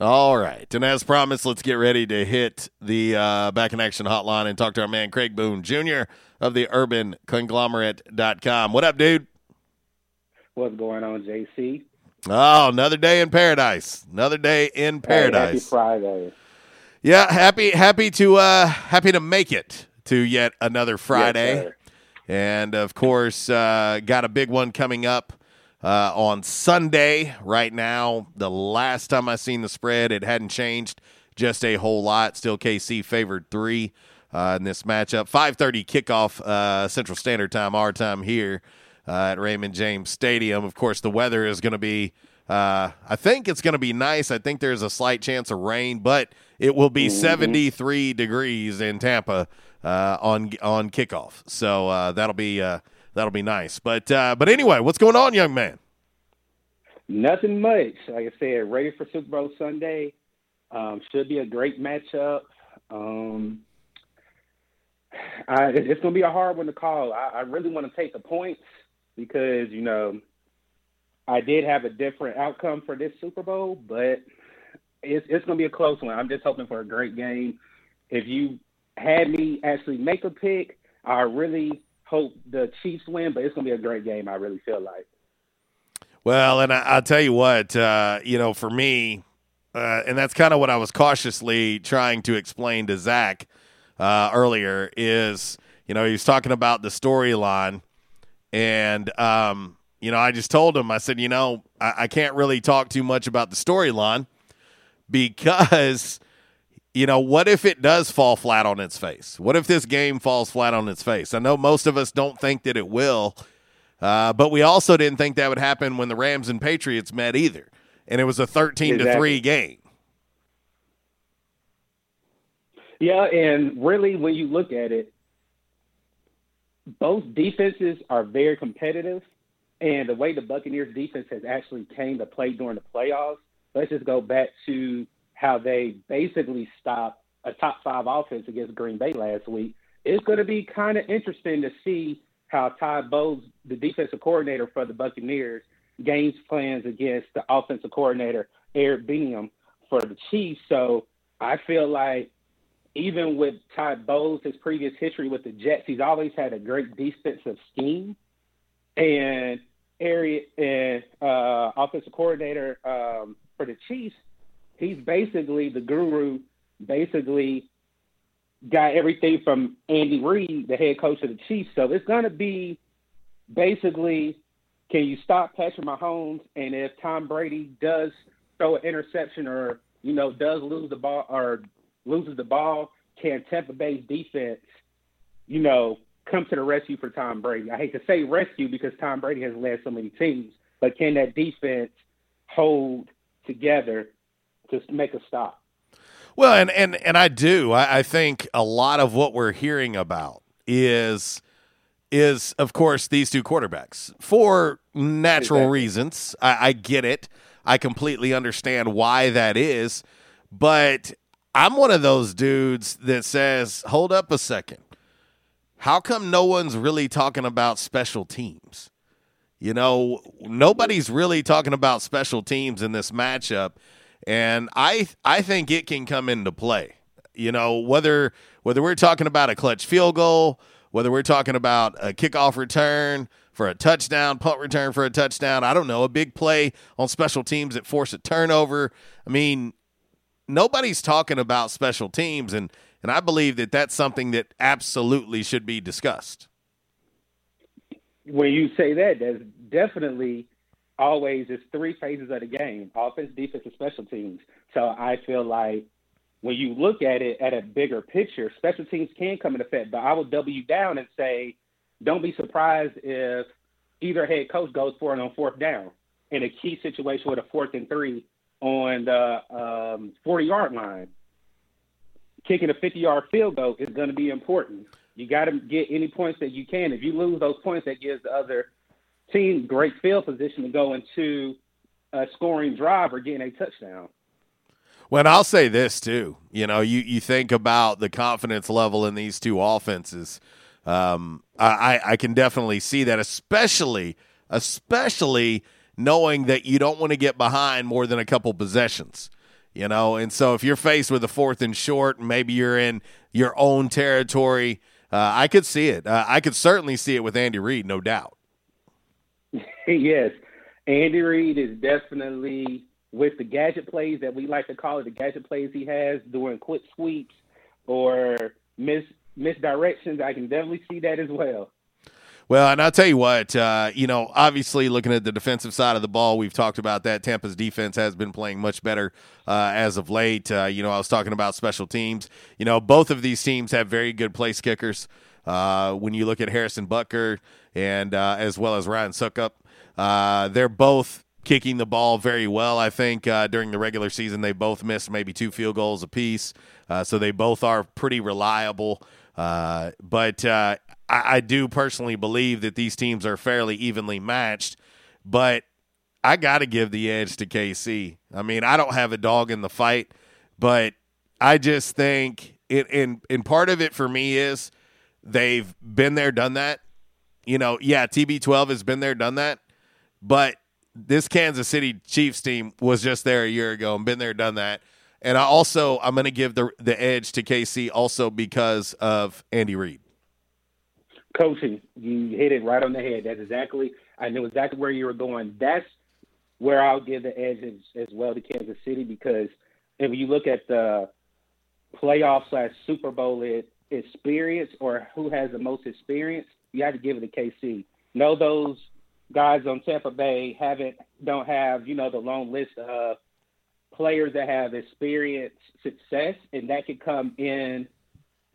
All right. And as promised, let's get ready to hit the uh, back in action hotline and talk to our man, Craig Boone Jr. of the urban conglomerate.com. What up, dude? What's going on, JC? Oh, another day in paradise. Another day in paradise. Hey, happy Friday. Yeah, happy happy to uh happy to make it to yet another Friday. Yes, and of course, uh, got a big one coming up uh, on Sunday. Right now, the last time I seen the spread, it hadn't changed just a whole lot. Still KC favored three uh, in this matchup. Five thirty kickoff uh, Central Standard Time, our time here uh, at Raymond James Stadium. Of course, the weather is going to be. Uh, I think it's going to be nice. I think there's a slight chance of rain, but it will be 73 degrees in Tampa uh, on on kickoff. So uh, that'll be uh, that'll be nice. But uh, but anyway, what's going on, young man? Nothing much. Like I said, ready for Super Bowl Sunday. Um, should be a great matchup. Um, I, it's going to be a hard one to call. I, I really want to take the points because you know I did have a different outcome for this Super Bowl, but it's it's going to be a close one. I'm just hoping for a great game. If you had me actually make a pick, I really hope the Chiefs win, but it's going to be a great game. I really feel like. Well, and I, will tell you what, uh, you know, for me, uh, and that's kind of what I was cautiously trying to explain to Zach uh, earlier is, you know, he was talking about the storyline, and um, you know, I just told him, I said, you know, I, I can't really talk too much about the storyline because you know, what if it does fall flat on its face? What if this game falls flat on its face? I know most of us don't think that it will, uh, but we also didn't think that would happen when the Rams and Patriots met either, and it was a thirteen to three game. Yeah, and really, when you look at it, both defenses are very competitive, and the way the Buccaneers defense has actually came to play during the playoffs. Let's just go back to how they basically stopped a top five offense against Green Bay last week. It's going to be kind of interesting to see how Todd Bowles, the defensive coordinator for the Buccaneers, games plans against the offensive coordinator Eric Bieniemy for the Chiefs. So I feel like even with Todd Bowles, his previous history with the Jets, he's always had a great defensive scheme. And area and uh, offensive coordinator um, for the Chiefs, he's basically the guru, basically got everything from Andy Reid, the head coach of the Chiefs. So it's going to be basically can you stop Patrick Mahomes? And if Tom Brady does throw an interception or, you know, does lose the ball or loses the ball, can Tampa Bay's defense, you know, come to the rescue for Tom Brady? I hate to say rescue because Tom Brady has led so many teams, but can that defense hold together to make a stop. Well, and and and I do. I, I think a lot of what we're hearing about is is of course these two quarterbacks for natural exactly. reasons. I, I get it. I completely understand why that is, but I'm one of those dudes that says, "Hold up a second. How come no one's really talking about special teams?" You know, nobody's really talking about special teams in this matchup and I I think it can come into play. You know, whether whether we're talking about a clutch field goal, whether we're talking about a kickoff return for a touchdown, punt return for a touchdown, I don't know, a big play on special teams that force a turnover. I mean, nobody's talking about special teams and and I believe that that's something that absolutely should be discussed. When you say that, that's definitely always it's three phases of the game: offense, defense, and special teams. So I feel like when you look at it at a bigger picture, special teams can come into effect. But I will double you down and say, don't be surprised if either head coach goes for it on fourth down in a key situation with a fourth and three on the um, 40 yard line. Kicking a 50 yard field goal is going to be important. You got to get any points that you can. If you lose those points, that gives the other team great field position to go into a scoring drive or getting a touchdown. Well, I'll say this too. You know, you, you think about the confidence level in these two offenses. Um, I, I can definitely see that, especially especially knowing that you don't want to get behind more than a couple possessions. You know, and so if you're faced with a fourth and short, maybe you're in your own territory. Uh, I could see it. Uh, I could certainly see it with Andy Reid, no doubt. yes, Andy Reid is definitely with the gadget plays that we like to call it, the gadget plays he has doing quick sweeps or miss misdirections. I can definitely see that as well. Well, and I'll tell you what, uh, you know, obviously looking at the defensive side of the ball, we've talked about that. Tampa's defense has been playing much better uh, as of late. Uh, you know, I was talking about special teams. You know, both of these teams have very good place kickers. Uh, when you look at Harrison Butker and uh, as well as Ryan Succop, uh, they're both kicking the ball very well. I think uh, during the regular season, they both missed maybe two field goals apiece. Uh, so they both are pretty reliable. Uh, but uh, I, I, do personally believe that these teams are fairly evenly matched. But I got to give the edge to KC. I mean, I don't have a dog in the fight, but I just think it. And, and part of it for me is they've been there, done that. You know, yeah, TB12 has been there, done that. But this Kansas City Chiefs team was just there a year ago and been there, done that. And I also I'm going to give the the edge to KC also because of Andy Reid. Coaching, you hit it right on the head. That's exactly I knew exactly where you were going. That's where I'll give the edge as, as well to Kansas City because if you look at the playoff slash Super Bowl experience or who has the most experience, you have to give it to KC. Know those guys on Tampa Bay haven't don't have you know the long list of players that have experienced success, and that could come in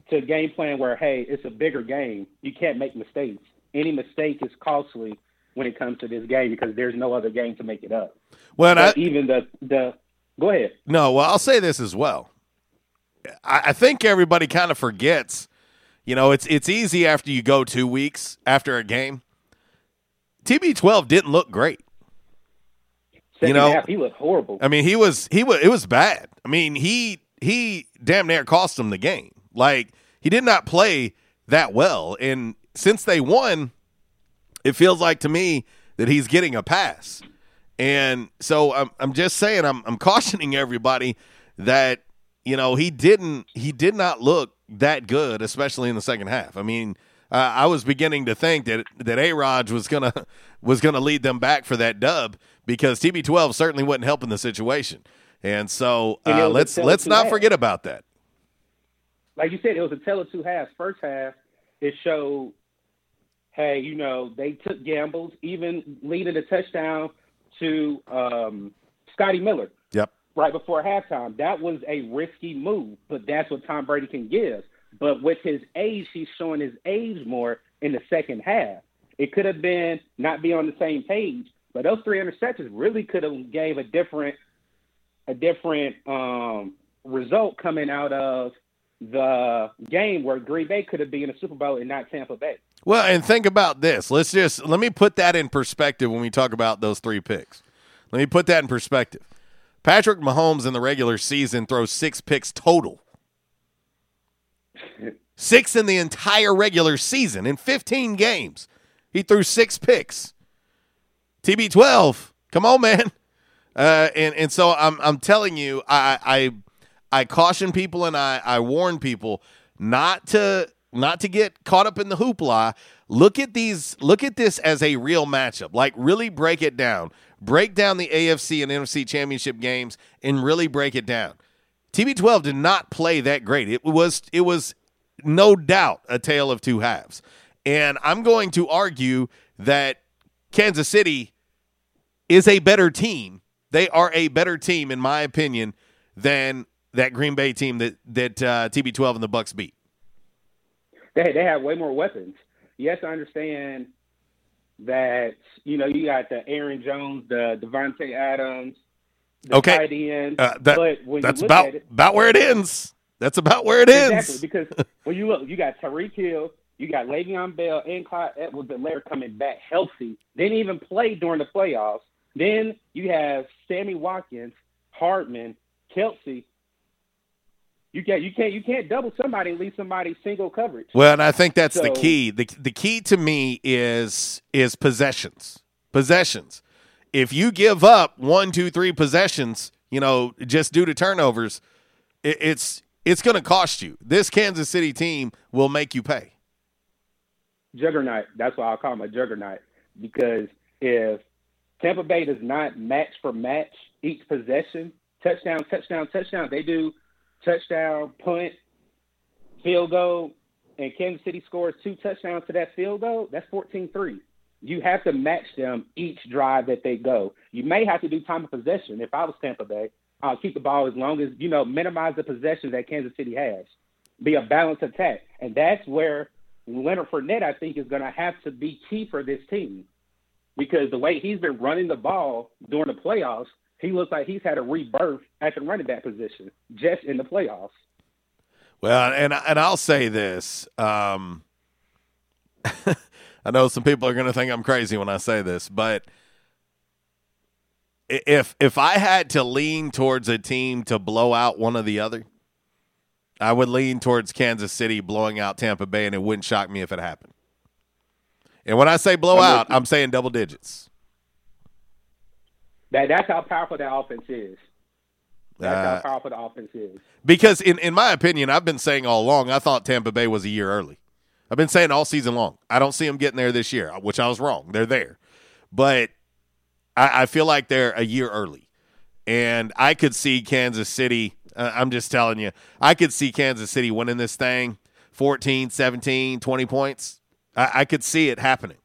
to game plan where hey, it's a bigger game. You can't make mistakes. Any mistake is costly when it comes to this game because there's no other game to make it up. Well, I, even the the go ahead. No, well, I'll say this as well. I, I think everybody kind of forgets. You know, it's it's easy after you go two weeks after a game TB12 didn't look great. Second you know, half, he looked horrible. I mean, he was he was it was bad. I mean, he he damn near cost him the game. Like he did not play that well, and since they won, it feels like to me that he's getting a pass. And so I'm I'm just saying I'm I'm cautioning everybody that you know he didn't he did not look that good, especially in the second half. I mean, uh, I was beginning to think that that A Rod was gonna was gonna lead them back for that dub because TB12 certainly wasn't helping the situation, and so uh, let's let's not half. forget about that. Like you said, it was a tell of two halves. First half, it showed, hey, you know, they took gambles, even leading a touchdown to um, Scotty Miller. Yep. Right before halftime, that was a risky move, but that's what Tom Brady can give. But with his age, he's showing his age more in the second half. It could have been not be on the same page, but those three interceptions really could have gave a different a different um, result coming out of the game where Green Bay could have been in Super Bowl and not Tampa Bay. Well, and think about this. Let's just let me put that in perspective when we talk about those three picks. Let me put that in perspective. Patrick Mahomes in the regular season throws six picks total. Six in the entire regular season in 15 games. He threw six picks. TB12, come on, man. Uh, and and so I'm I'm telling you, I I I caution people and I I warn people not to not to get caught up in the hoopla. Look at these. Look at this as a real matchup. Like really break it down. Break down the AFC and NFC championship games and really break it down. TB12 did not play that great. It was it was no doubt a tale of two halves. And I'm going to argue that Kansas City is a better team. They are a better team, in my opinion, than that Green Bay team that that uh, TB12 and the Bucs beat. They they have way more weapons. Yes, I understand that you know you got the Aaron Jones, the Davante Adams, the okay. tight end. Uh, that, that's about it, about where it ends. That's about where it exactly, ends. Because when you look, you got Tyreek Hill, you got Le'Veon Bell, and Clyde Edwards-Helaire coming back healthy. Didn't even play during the playoffs. Then you have Sammy Watkins, Hardman, Kelce. You can't you can't you can't double somebody and leave somebody single coverage. Well, and I think that's so, the key. The the key to me is is possessions. Possessions. If you give up one, two, three possessions, you know, just due to turnovers, it, it's it's going to cost you. This Kansas City team will make you pay. Juggernaut. That's why I call him a juggernaut because if Tampa Bay does not match for match each possession, touchdown, touchdown, touchdown, they do touchdown, punt, field goal, and Kansas City scores two touchdowns to that field goal, that's 14-3. You have to match them each drive that they go. You may have to do time of possession. If I was Tampa Bay, I'll keep the ball as long as, you know, minimize the possessions that Kansas City has. Be a balanced attack. And that's where Leonard Fournette, I think, is going to have to be key for this team because the way he's been running the ball during the playoffs, he looks like he's had a rebirth at the running back position just in the playoffs. Well, and and I'll say this. Um, I know some people are going to think I'm crazy when I say this, but if if I had to lean towards a team to blow out one or the other, I would lean towards Kansas City blowing out Tampa Bay, and it wouldn't shock me if it happened. And when I say blowout, I'm saying double digits. That that's how powerful that offense is. That's uh, how powerful the offense is. Because in in my opinion, I've been saying all along, I thought Tampa Bay was a year early. I've been saying all season long. I don't see them getting there this year, which I was wrong. They're there, but I, I feel like they're a year early, and I could see Kansas City. Uh, I'm just telling you, I could see Kansas City winning this thing 14, 17, 20 points. I, I could see it happening.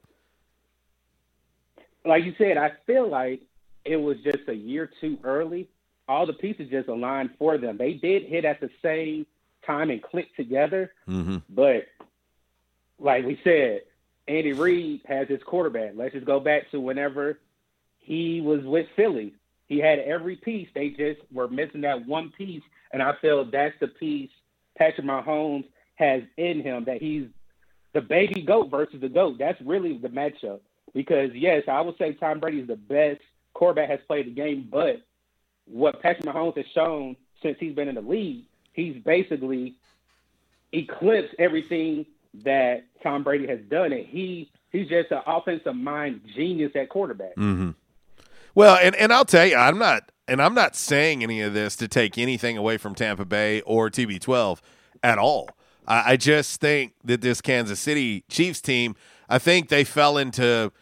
Like you said, I feel like it was just a year too early. All the pieces just aligned for them. They did hit at the same time and click together, mm-hmm. but like we said, Andy Reid has his quarterback. Let's just go back to whenever he was with Philly. He had every piece. They just were missing that one piece, and I feel that's the piece Patrick Mahomes has in him that he's the baby goat versus the goat. That's really the matchup. Because yes, I would say Tom Brady is the best quarterback has played the game, but what Patrick Mahomes has shown since he's been in the league, he's basically eclipsed everything that Tom Brady has done, and he he's just an offensive mind genius at quarterback. Mm-hmm. Well, and and I'll tell you, I'm not, and I'm not saying any of this to take anything away from Tampa Bay or TB12 at all. I, I just think that this Kansas City Chiefs team, I think they fell into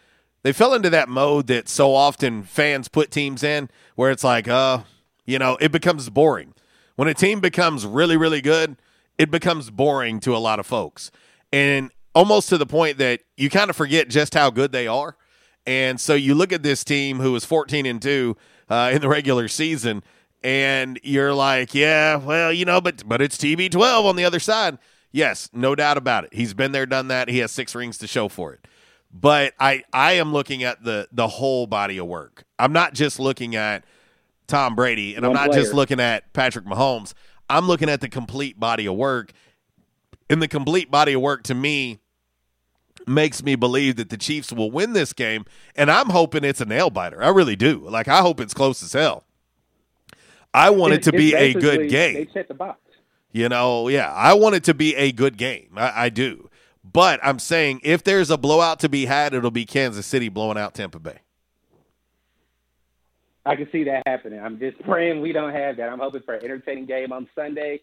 they fell into that mode that so often fans put teams in, where it's like, uh, you know, it becomes boring. When a team becomes really, really good, it becomes boring to a lot of folks and almost to the point that you kind of forget just how good they are. And so you look at this team who was 14 and 2 uh, in the regular season, and you're like, yeah, well, you know, but but it's TB12 on the other side. Yes, no doubt about it. He's been there, done that. He has six rings to show for it. But I I am looking at the the whole body of work. I'm not just looking at Tom Brady, and One I'm not player. just looking at Patrick Mahomes. I'm looking at the complete body of work in the complete body of work to me makes me believe that the Chiefs will win this game, and I'm hoping it's a nail biter. I really do. Like I hope it's close as hell. I want it, it to be a good game. They set the box. You know, yeah, I want it to be a good game. I, I do. But I'm saying if there's a blowout to be had, it'll be Kansas City blowing out Tampa Bay. I can see that happening. I'm just praying we don't have that. I'm hoping for an entertaining game on Sunday.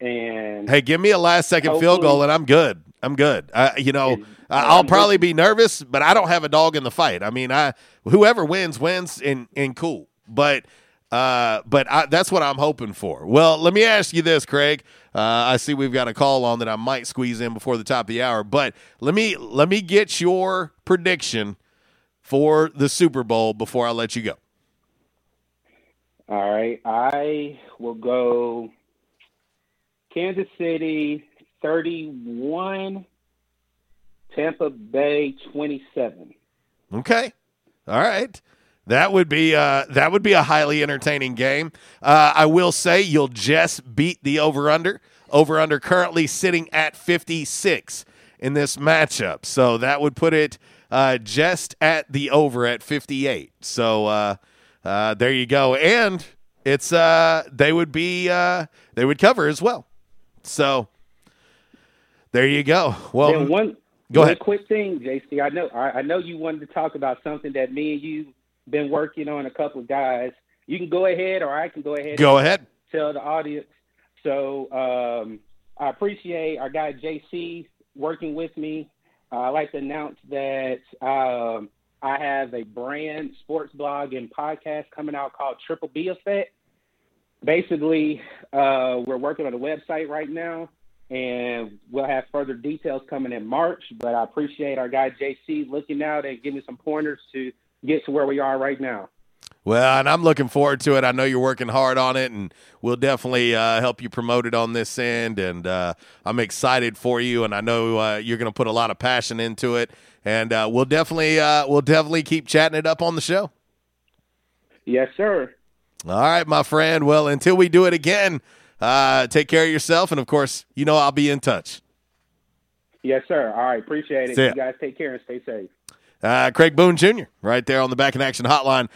And hey, give me a last second field goal and I'm good. I'm good. I, you know, I'll probably be nervous, but I don't have a dog in the fight. I mean, I whoever wins wins and and cool. But uh, but I, that's what I'm hoping for. Well, let me ask you this, Craig. Uh, I see we've got a call on that I might squeeze in before the top of the hour, but let me let me get your prediction for the Super Bowl before I let you go. All right, I will go Kansas City 31, Tampa Bay 27. Okay. All right. That would be uh, that would be a highly entertaining game. Uh, I will say you'll just beat the over under. Over under currently sitting at 56 in this matchup, so that would put it uh, just at the over at 58. So uh, uh, there you go, and it's uh, they would be they would cover as well. So there you go. Well, then one go one ahead. Quick thing, JC. I know I, I know you wanted to talk about something that me and you been working on. A couple of guys. you can go ahead, or I can go ahead. Go ahead. Tell the audience. So um, I appreciate our guy JC working with me. Uh, I'd like to announce that um, I have a brand sports blog and podcast coming out called Triple B Effect. Basically, uh, we're working on a website right now, and we'll have further details coming in March. But I appreciate our guy JC looking out and giving some pointers to get to where we are right now. Well, and I'm looking forward to it. I know you're working hard on it, and we'll definitely uh, help you promote it on this end. And uh, I'm excited for you, and I know uh, you're going to put a lot of passion into it. And uh, we'll definitely uh, we'll definitely keep chatting it up on the show. Yes, sir. All right, my friend. Well, until we do it again, uh, take care of yourself, and of course, you know I'll be in touch. Yes, sir. All right, appreciate it. You guys take care and stay safe. Uh, Craig Boone Jr. right there on the Back in Action Hotline.